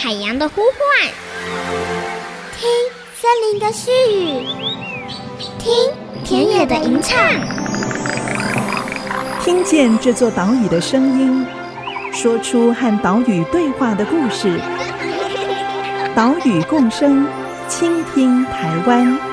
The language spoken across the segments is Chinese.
海洋的呼唤，听森林的絮语，听田野的吟唱，听见这座岛屿的声音，说出和岛屿对话的故事。岛屿共生，倾听台湾。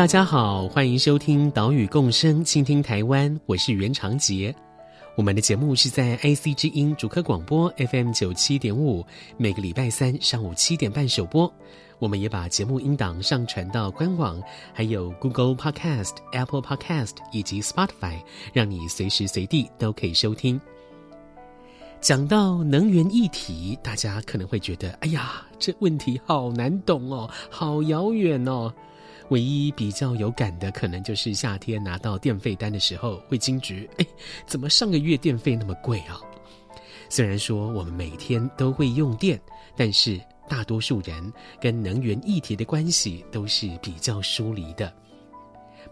大家好，欢迎收听岛屿共生，倾听台湾，我是袁长杰。我们的节目是在 IC 之音主客广播 FM 九七点五，每个礼拜三上午七点半首播。我们也把节目音档上传到官网，还有 Google Podcast、Apple Podcast 以及 Spotify，让你随时随地都可以收听。讲到能源议题，大家可能会觉得，哎呀，这问题好难懂哦，好遥远哦。唯一比较有感的，可能就是夏天拿到电费单的时候，会惊觉，哎，怎么上个月电费那么贵啊？虽然说我们每天都会用电，但是大多数人跟能源议题的关系都是比较疏离的。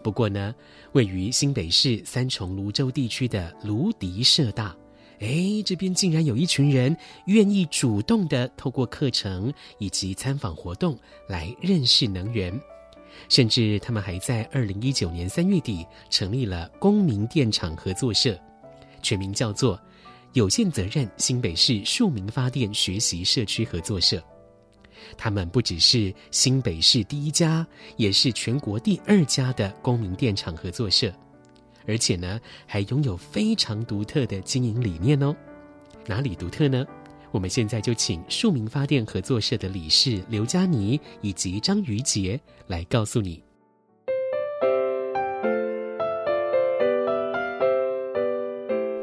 不过呢，位于新北市三重芦洲地区的芦迪社大，哎，这边竟然有一群人愿意主动的透过课程以及参访活动来认识能源。甚至他们还在二零一九年三月底成立了公民电厂合作社，全名叫做有限责任新北市庶民发电学习社区合作社。他们不只是新北市第一家，也是全国第二家的公民电厂合作社，而且呢，还拥有非常独特的经营理念哦。哪里独特呢？我们现在就请庶民发电合作社的理事刘佳妮以及张瑜杰来告诉你。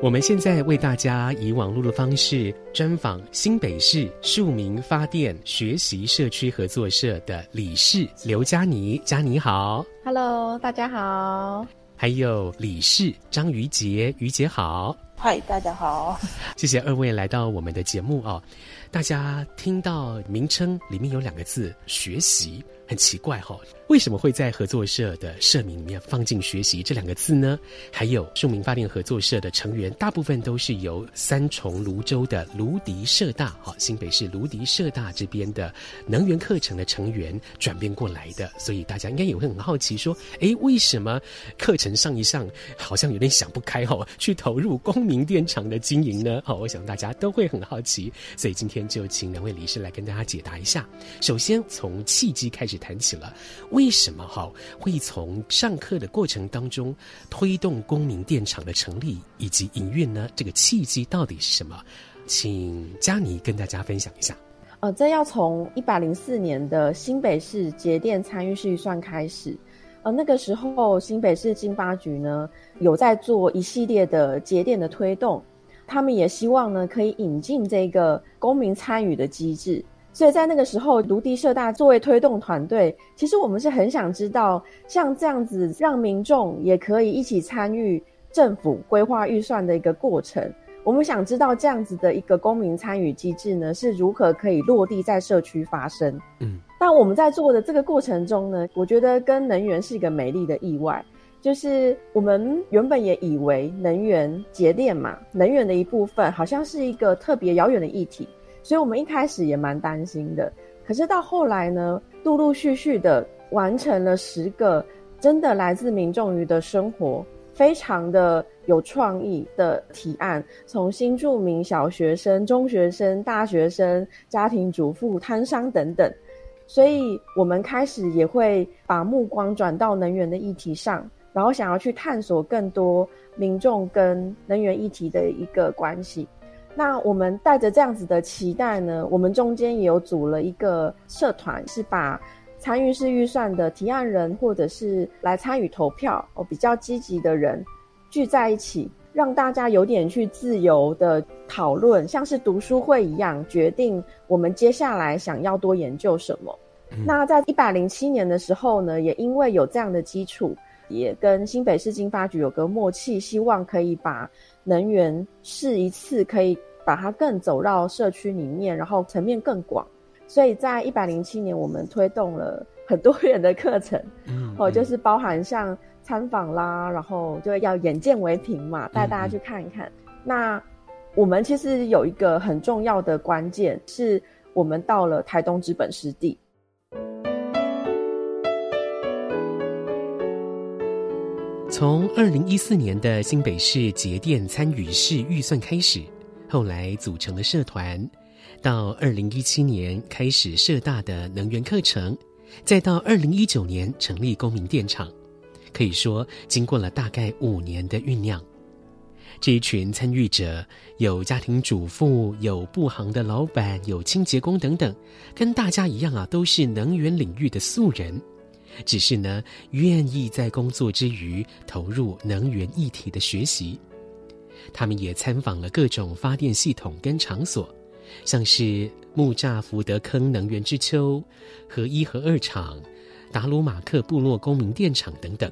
我们现在为大家以网络的方式专访新北市庶民发电学习社区合作社的理事刘佳妮，佳妮好，Hello，大家好，还有理事张瑜杰，瑜杰好。嗨，大家好，谢谢二位来到我们的节目哦。大家听到名称里面有两个字“学习”。很奇怪哈、哦，为什么会在合作社的社名里面放进“学习”这两个字呢？还有庶民发电合作社的成员，大部分都是由三重芦洲的芦迪社大，哈，新北市芦迪社大这边的能源课程的成员转变过来的，所以大家应该也会很好奇，说，哎，为什么课程上一上好像有点想不开哈，去投入公民电厂的经营呢？好，我想大家都会很好奇，所以今天就请两位理事来跟大家解答一下。首先从契机开始。谈起了为什么哈会从上课的过程当中推动公民电厂的成立以及营运呢？这个契机到底是什么？请佳妮跟大家分享一下。呃，这要从一百零四年的新北市节电参与式预算开始。呃，那个时候新北市经发局呢有在做一系列的节电的推动，他们也希望呢可以引进这个公民参与的机制。所以在那个时候，卢迪社大作为推动团队，其实我们是很想知道，像这样子让民众也可以一起参与政府规划预算的一个过程。我们想知道这样子的一个公民参与机制呢，是如何可以落地在社区发生。嗯，但我们在做的这个过程中呢，我觉得跟能源是一个美丽的意外，就是我们原本也以为能源节电嘛，能源的一部分好像是一个特别遥远的议题。所以我们一开始也蛮担心的，可是到后来呢，陆陆续续的完成了十个真的来自民众于的生活，非常的有创意的提案，从新住民、小学生、中学生、大学生、家庭主妇、摊商等等，所以我们开始也会把目光转到能源的议题上，然后想要去探索更多民众跟能源议题的一个关系。那我们带着这样子的期待呢，我们中间也有组了一个社团，是把参与式预算的提案人或者是来参与投票哦比较积极的人聚在一起，让大家有点去自由的讨论，像是读书会一样，决定我们接下来想要多研究什么。嗯。那在一百零七年的时候呢，也因为有这样的基础，也跟新北市经发局有个默契，希望可以把能源是一次可以把它更走到社区里面，然后层面更广。所以在一百零七年，我们推动了很多元的课程，嗯，哦，就是包含像参访啦，然后就要眼见为凭嘛，带大家去看一看。嗯、那我们其实有一个很重要的关键，是我们到了台东之本湿地。从二零一四年的新北市节电参与式预算开始，后来组成了社团，到二零一七年开始社大的能源课程，再到二零一九年成立公民电厂，可以说经过了大概五年的酝酿。这一群参与者有家庭主妇，有布行的老板，有清洁工等等，跟大家一样啊，都是能源领域的素人。只是呢，愿意在工作之余投入能源议题的学习。他们也参访了各种发电系统跟场所，像是木栅福德坑能源之丘、核一和二厂、达鲁马克部落公民电厂等等。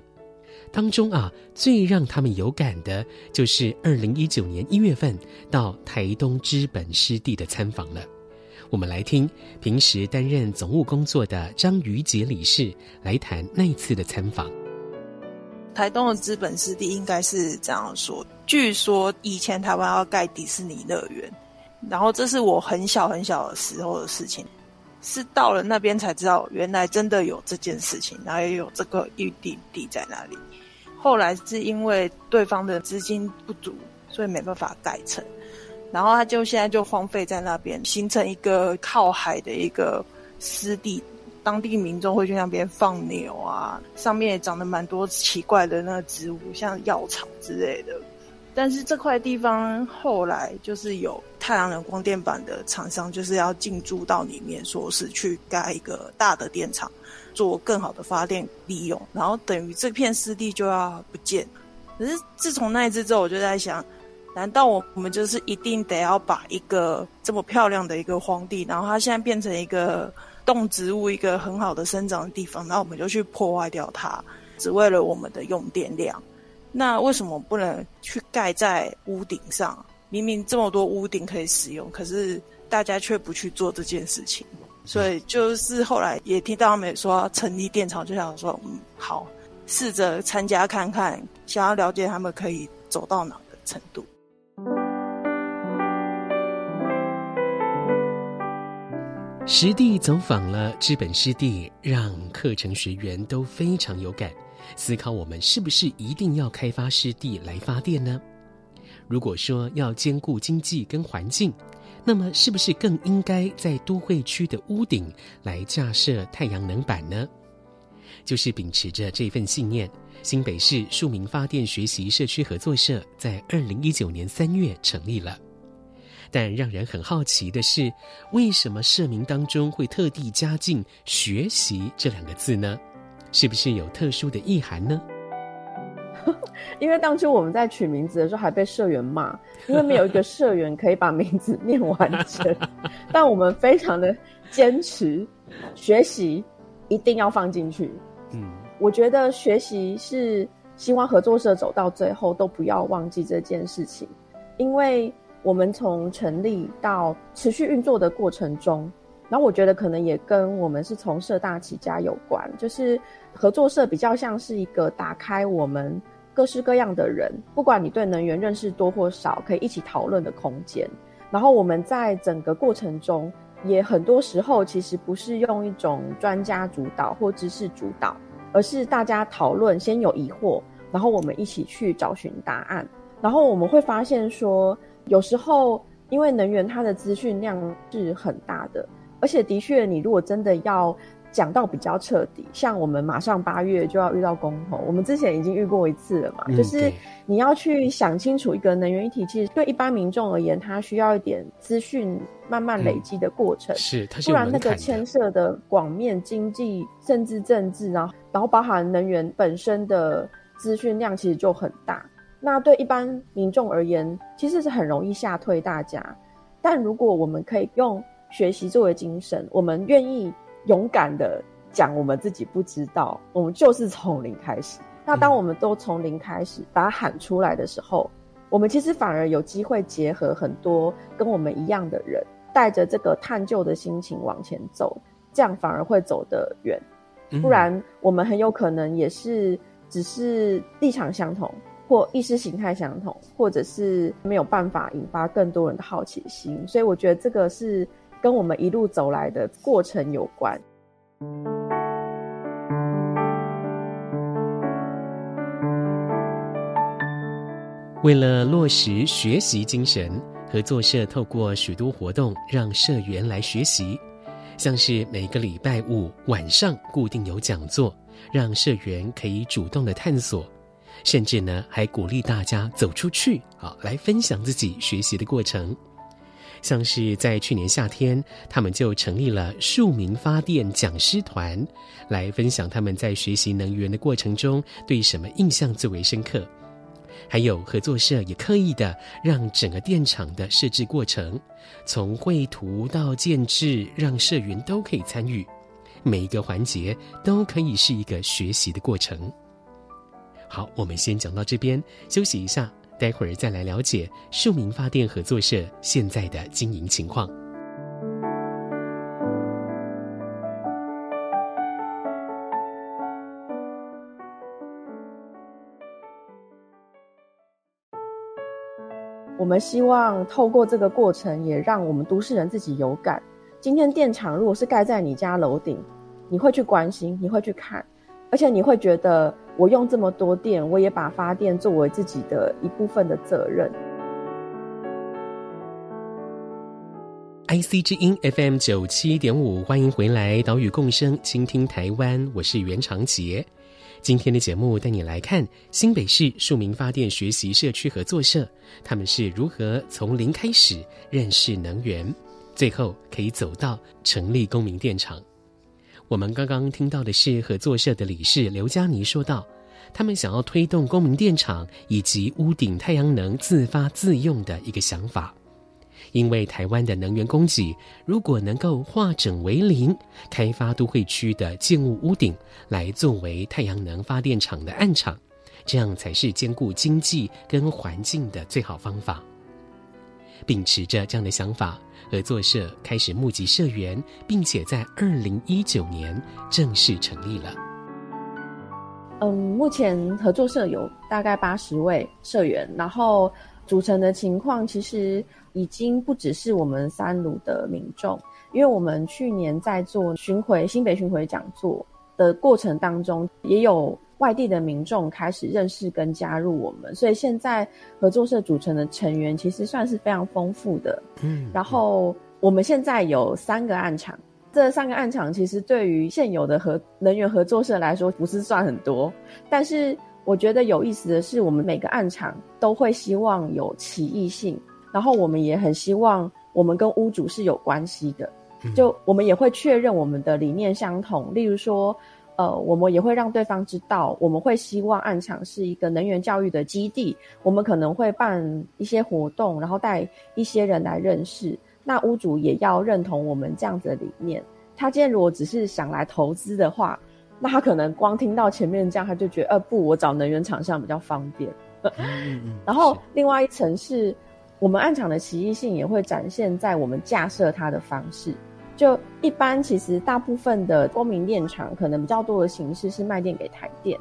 当中啊，最让他们有感的，就是二零一九年一月份到台东知本湿地的参访了。我们来听平时担任总务工作的张瑜杰理事来谈那一次的参访。台东的资本湿地应该是这样说：据说以前台湾要盖迪士尼乐园，然后这是我很小很小的时候的事情，是到了那边才知道原来真的有这件事情，然后也有这个预定地在那里。后来是因为对方的资金不足，所以没办法盖成。然后他就现在就荒废在那边，形成一个靠海的一个湿地，当地民众会去那边放牛啊，上面也长得蛮多奇怪的那个植物，像药草之类的。但是这块地方后来就是有太阳能光电板的厂商，就是要进驻到里面，说是去盖一个大的电厂，做更好的发电利用，然后等于这片湿地就要不见。可是自从那一次之后，我就在想。难道我我们就是一定得要把一个这么漂亮的一个荒地，然后它现在变成一个动植物一个很好的生长的地方，然后我们就去破坏掉它，只为了我们的用电量？那为什么不能去盖在屋顶上？明明这么多屋顶可以使用，可是大家却不去做这件事情。所以就是后来也听到他们说成立电厂，就想说嗯好，试着参加看看，想要了解他们可以走到哪的程度。实地走访了知本湿地，让课程学员都非常有感，思考我们是不是一定要开发湿地来发电呢？如果说要兼顾经济跟环境，那么是不是更应该在都会区的屋顶来架设太阳能板呢？就是秉持着这份信念，新北市庶民发电学习社区合作社在二零一九年三月成立了。但让人很好奇的是，为什么社名当中会特地加进“学习”这两个字呢？是不是有特殊的意涵呢？因为当初我们在取名字的时候，还被社员骂，因为没有一个社员可以把名字念完整。但我们非常的坚持，学习一定要放进去。嗯，我觉得学习是希望合作社走到最后都不要忘记这件事情，因为。我们从成立到持续运作的过程中，然后我觉得可能也跟我们是从社大起家有关，就是合作社比较像是一个打开我们各式各样的人，不管你对能源认识多或少，可以一起讨论的空间。然后我们在整个过程中，也很多时候其实不是用一种专家主导或知识主导，而是大家讨论，先有疑惑，然后我们一起去找寻答案。然后我们会发现说，有时候，因为能源它的资讯量是很大的，而且的确，你如果真的要讲到比较彻底，像我们马上八月就要遇到公投，我们之前已经遇过一次了嘛，嗯、就是你要去想清楚一个能源议题，其实对一般民众而言，它需要一点资讯慢慢累积的过程，嗯、是，它是不然那个牵涉的广面经济甚至政治，然后然后包含能源本身的资讯量，其实就很大。那对一般民众而言，其实是很容易吓退大家。但如果我们可以用学习作为精神，我们愿意勇敢的讲我们自己不知道，我们就是从零开始。那当我们都从零开始把它喊出来的时候，我们其实反而有机会结合很多跟我们一样的人，带着这个探究的心情往前走，这样反而会走得远。不然，我们很有可能也是只是立场相同，或意识形态相同，或者是没有办法引发更多人的好奇心。所以，我觉得这个是跟我们一路走来的过程有关。为了落实学习精神，合作社透过许多活动，让社员来学习。像是每个礼拜五晚上固定有讲座，让社员可以主动的探索，甚至呢还鼓励大家走出去，好来分享自己学习的过程。像是在去年夏天，他们就成立了庶民发电讲师团，来分享他们在学习能源的过程中对什么印象最为深刻。还有合作社也刻意的让整个电厂的设置过程，从绘图到建置，让社员都可以参与，每一个环节都可以是一个学习的过程。好，我们先讲到这边，休息一下，待会儿再来了解庶民发电合作社现在的经营情况。我们希望透过这个过程，也让我们都市人自己有感。今天电厂如果是盖在你家楼顶，你会去关心，你会去看，而且你会觉得，我用这么多电，我也把发电作为自己的一部分的责任。IC 之音 FM 九七点五，欢迎回来，岛屿共生，倾听台湾，我是袁长杰。今天的节目带你来看新北市庶民发电学习社区合作社，他们是如何从零开始认识能源，最后可以走到成立公民电厂。我们刚刚听到的是合作社的理事刘佳妮说道，他们想要推动公民电厂以及屋顶太阳能自发自用的一个想法。因为台湾的能源供给，如果能够化整为零，开发都会区的建物屋顶来作为太阳能发电厂的暗场，这样才是兼顾经济跟环境的最好方法。秉持着这样的想法，合作社开始募集社员，并且在二零一九年正式成立了。嗯，目前合作社有大概八十位社员，然后组成的情况其实。已经不只是我们三鲁的民众，因为我们去年在做巡回新北巡回讲座的过程当中，也有外地的民众开始认识跟加入我们，所以现在合作社组成的成员其实算是非常丰富的。嗯，然后我们现在有三个案场，这三个案场其实对于现有的合能源合作社来说不是算很多，但是我觉得有意思的是，我们每个案场都会希望有歧义性。然后我们也很希望我们跟屋主是有关系的，就我们也会确认我们的理念相同。例如说，呃，我们也会让对方知道，我们会希望暗场是一个能源教育的基地。我们可能会办一些活动，然后带一些人来认识。那屋主也要认同我们这样子的理念。他今天如果只是想来投资的话，那他可能光听到前面这样，他就觉得，呃，不，我找能源厂商比较方便。然后另外一层是。我们暗场的奇异性也会展现在我们架设它的方式。就一般，其实大部分的光明电厂可能比较多的形式是卖电给台电，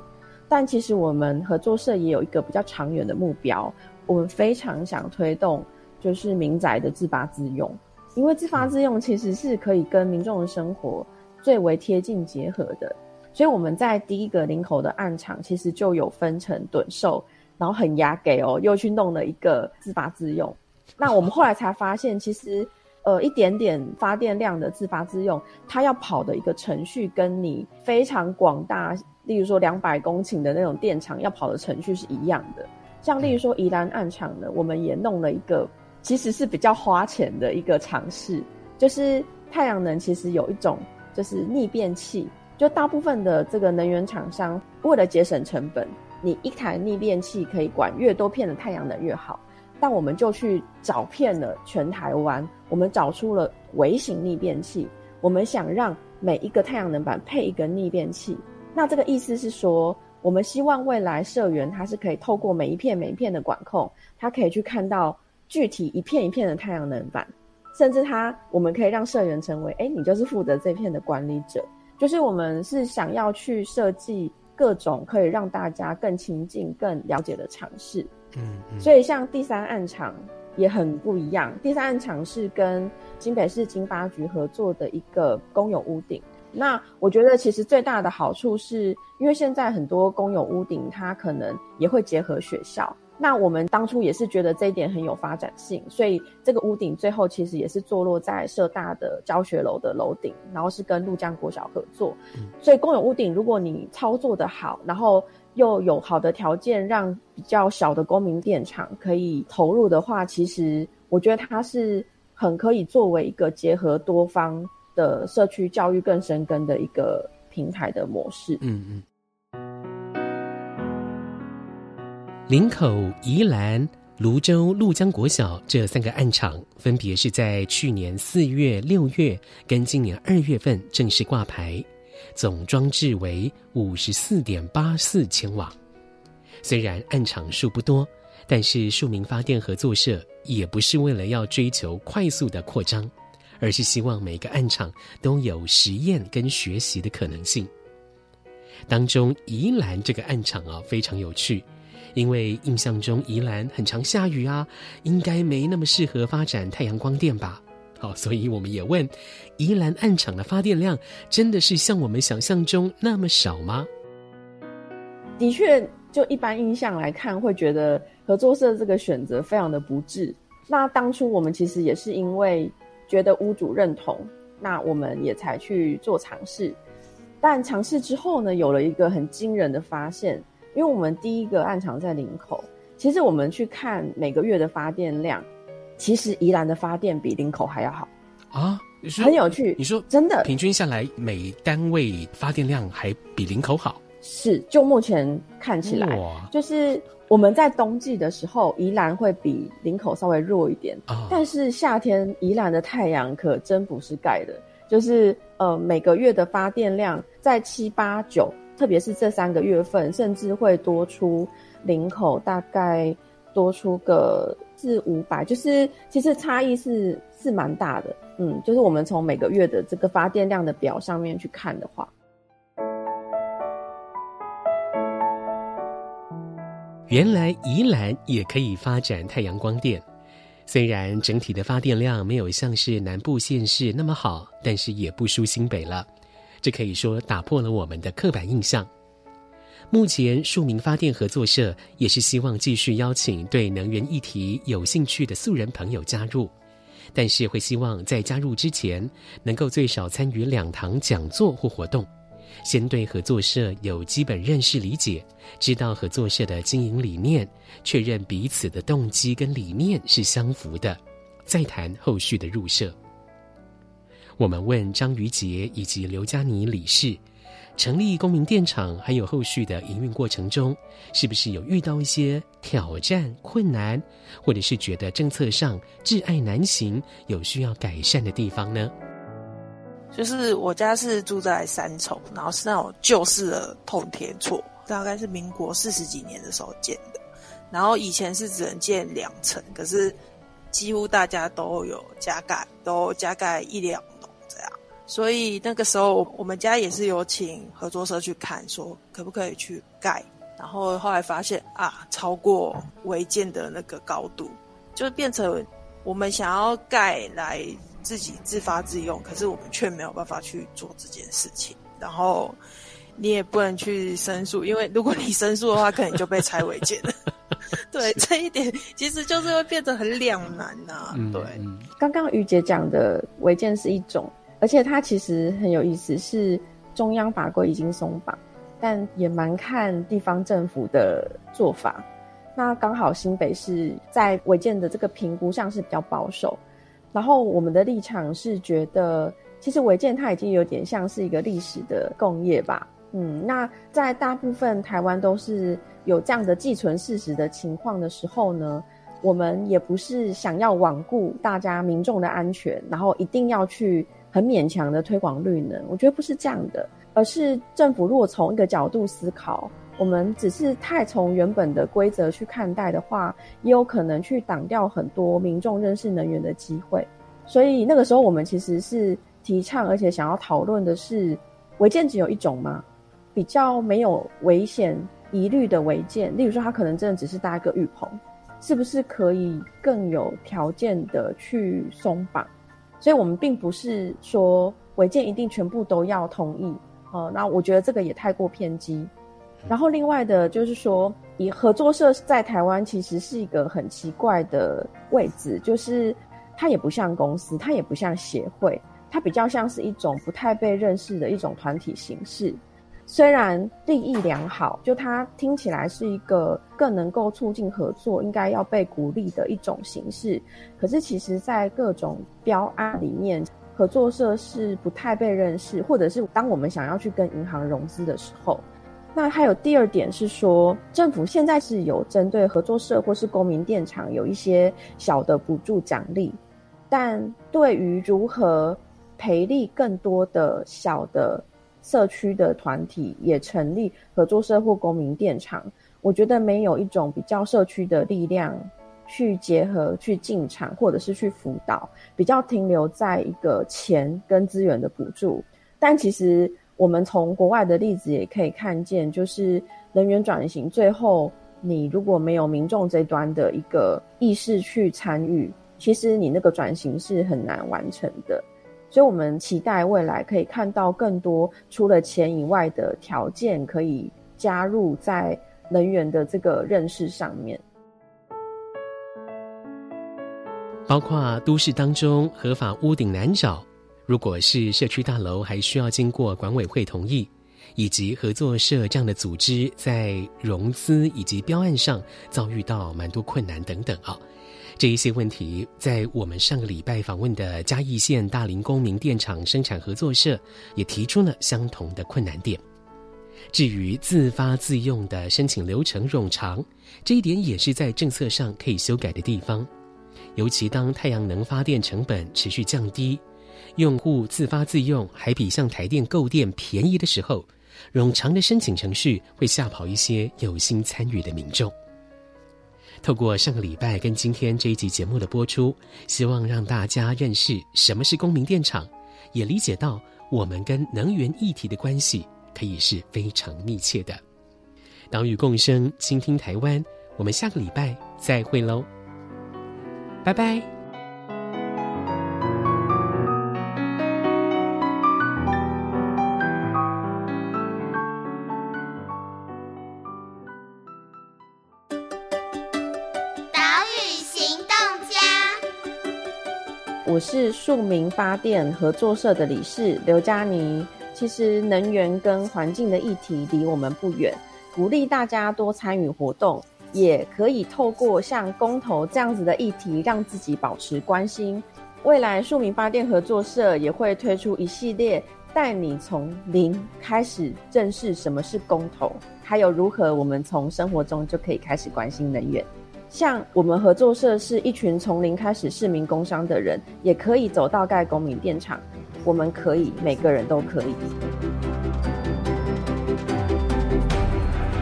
但其实我们合作社也有一个比较长远的目标，我们非常想推动就是民宅的自发自用，因为自发自用其实是可以跟民众的生活最为贴近结合的。所以我们在第一个林口的暗场，其实就有分成趸售。然后很压给哦，又去弄了一个自发自用。那我们后来才发现，其实呃一点点发电量的自发自用，它要跑的一个程序，跟你非常广大，例如说两百公顷的那种电厂要跑的程序是一样的。像例如说宜兰案场呢，我们也弄了一个，其实是比较花钱的一个尝试，就是太阳能其实有一种就是逆变器，就大部分的这个能源厂商为了节省成本。你一台逆变器可以管越多片的太阳能越好，但我们就去找遍了全台湾，我们找出了微型逆变器。我们想让每一个太阳能板配一个逆变器。那这个意思是说，我们希望未来社员他是可以透过每一片每一片的管控，他可以去看到具体一片一片的太阳能板，甚至他我们可以让社员成为，哎，你就是负责这片的管理者。就是我们是想要去设计各种可以让大家更亲近、更了解的尝试。嗯，嗯，所以像第三暗场也很不一样。第三暗场是跟新北市经发局合作的一个公有屋顶。那我觉得其实最大的好处是，因为现在很多公有屋顶它可能也会结合学校。那我们当初也是觉得这一点很有发展性，所以这个屋顶最后其实也是坐落在社大的教学楼的楼顶，然后是跟鹭江国小合作。嗯，所以公有屋顶，如果你操作的好，然后又有好的条件，让比较小的公民电厂可以投入的话，其实我觉得它是很可以作为一个结合多方的社区教育更深耕的一个平台的模式。嗯嗯。林口、宜兰、泸州、鹭江国小这三个案场，分别是在去年四月、六月跟今年二月份正式挂牌，总装置为五十四点八四千瓦。虽然案场数不多，但是庶民发电合作社也不是为了要追求快速的扩张，而是希望每个案场都有实验跟学习的可能性。当中宜兰这个案场啊，非常有趣。因为印象中宜兰很常下雨啊，应该没那么适合发展太阳光电吧？好，所以我们也问，宜兰暗场的发电量真的是像我们想象中那么少吗？的确，就一般印象来看，会觉得合作社这个选择非常的不智。那当初我们其实也是因为觉得屋主认同，那我们也才去做尝试。但尝试之后呢，有了一个很惊人的发现。因为我们第一个暗场在林口，其实我们去看每个月的发电量，其实宜兰的发电比林口还要好啊，很有趣。你说真的，平均下来每单位发电量还比林口好？是，就目前看起来，就是我们在冬季的时候，宜兰会比林口稍微弱一点啊，但是夏天宜兰的太阳可真不是盖的，就是呃每个月的发电量在七八九。特别是这三个月份，甚至会多出领口大概多出个四五百，就是其实差异是是蛮大的。嗯，就是我们从每个月的这个发电量的表上面去看的话，原来宜兰也可以发展太阳光电，虽然整体的发电量没有像是南部县市那么好，但是也不输新北了。这可以说打破了我们的刻板印象。目前，庶民发电合作社也是希望继续邀请对能源议题有兴趣的素人朋友加入，但是会希望在加入之前，能够最少参与两堂讲座或活动，先对合作社有基本认识理解，知道合作社的经营理念，确认彼此的动机跟理念是相符的，再谈后续的入社。我们问张于杰以及刘佳妮理事，成立公民电厂还有后续的营运过程中，是不是有遇到一些挑战、困难，或者是觉得政策上窒碍难行，有需要改善的地方呢？就是我家是住在三重，然后是那种旧式的透天厝，大概是民国四十几年的时候建的，然后以前是只能建两层，可是几乎大家都有加盖，都加盖一两。所以那个时候，我们家也是有请合作社去看，说可不可以去盖。然后后来发现啊，超过违建的那个高度，就变成我们想要盖来自己自发自用，可是我们却没有办法去做这件事情。然后你也不能去申诉，因为如果你申诉的话，可能就被拆违建了。对，这一点其实就是会变得很两难呐、啊。对，刚刚于姐讲的违建是一种。而且它其实很有意思，是中央法规已经松绑，但也蛮看地方政府的做法。那刚好新北市在违建的这个评估上是比较保守，然后我们的立场是觉得，其实违建它已经有点像是一个历史的共业吧。嗯，那在大部分台湾都是有这样的既存事实的情况的时候呢，我们也不是想要罔顾大家民众的安全，然后一定要去。很勉强的推广绿能，我觉得不是这样的，而是政府如果从一个角度思考，我们只是太从原本的规则去看待的话，也有可能去挡掉很多民众认识能源的机会。所以那个时候，我们其实是提倡，而且想要讨论的是，违建只有一种吗？比较没有危险疑虑的违建，例如说，它可能真的只是搭一个浴棚，是不是可以更有条件的去松绑？所以我们并不是说违建一定全部都要同意，呃，那我觉得这个也太过偏激。然后另外的就是说，以合作社在台湾其实是一个很奇怪的位置，就是它也不像公司，它也不像协会，它比较像是一种不太被认识的一种团体形式。虽然利益良好，就它听起来是一个更能够促进合作、应该要被鼓励的一种形式，可是其实，在各种标案里面，合作社是不太被认识，或者是当我们想要去跟银行融资的时候，那还有第二点是说，政府现在是有针对合作社或是公民电厂有一些小的补助奖励，但对于如何培力更多的小的。社区的团体也成立合作社或公民电厂，我觉得没有一种比较社区的力量去结合、去进场或者是去辅导，比较停留在一个钱跟资源的补助。但其实我们从国外的例子也可以看见，就是人员转型最后你如果没有民众这端的一个意识去参与，其实你那个转型是很难完成的。所以，我们期待未来可以看到更多除了钱以外的条件，可以加入在能源的这个认识上面，包括都市当中合法屋顶难找，如果是社区大楼，还需要经过管委会同意，以及合作社这样的组织在融资以及标案上遭遇到蛮多困难等等啊。这一些问题，在我们上个礼拜访问的嘉义县大林公民电厂生产合作社，也提出了相同的困难点。至于自发自用的申请流程冗长，这一点也是在政策上可以修改的地方。尤其当太阳能发电成本持续降低，用户自发自用还比向台电购电便宜的时候，冗长的申请程序会吓跑一些有心参与的民众。透过上个礼拜跟今天这一集节目的播出，希望让大家认识什么是公民电厂，也理解到我们跟能源议题的关系可以是非常密切的。岛屿共生，倾听台湾，我们下个礼拜再会喽，拜拜。是庶民发电合作社的理事刘佳妮。其实能源跟环境的议题离我们不远，鼓励大家多参与活动，也可以透过像公投这样子的议题，让自己保持关心。未来庶民发电合作社也会推出一系列带你从零开始认识什么是公投，还有如何我们从生活中就可以开始关心能源。像我们合作社是一群从零开始市民工商的人，也可以走到盖公民电厂。我们可以，每个人都可以。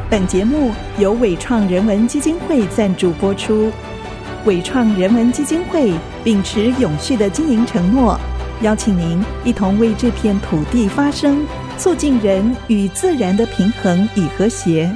本节目由伟创人文基金会赞助播出。伟创人文基金会秉持永续的经营承诺，邀请您一同为这片土地发声，促进人与自然的平衡与和谐。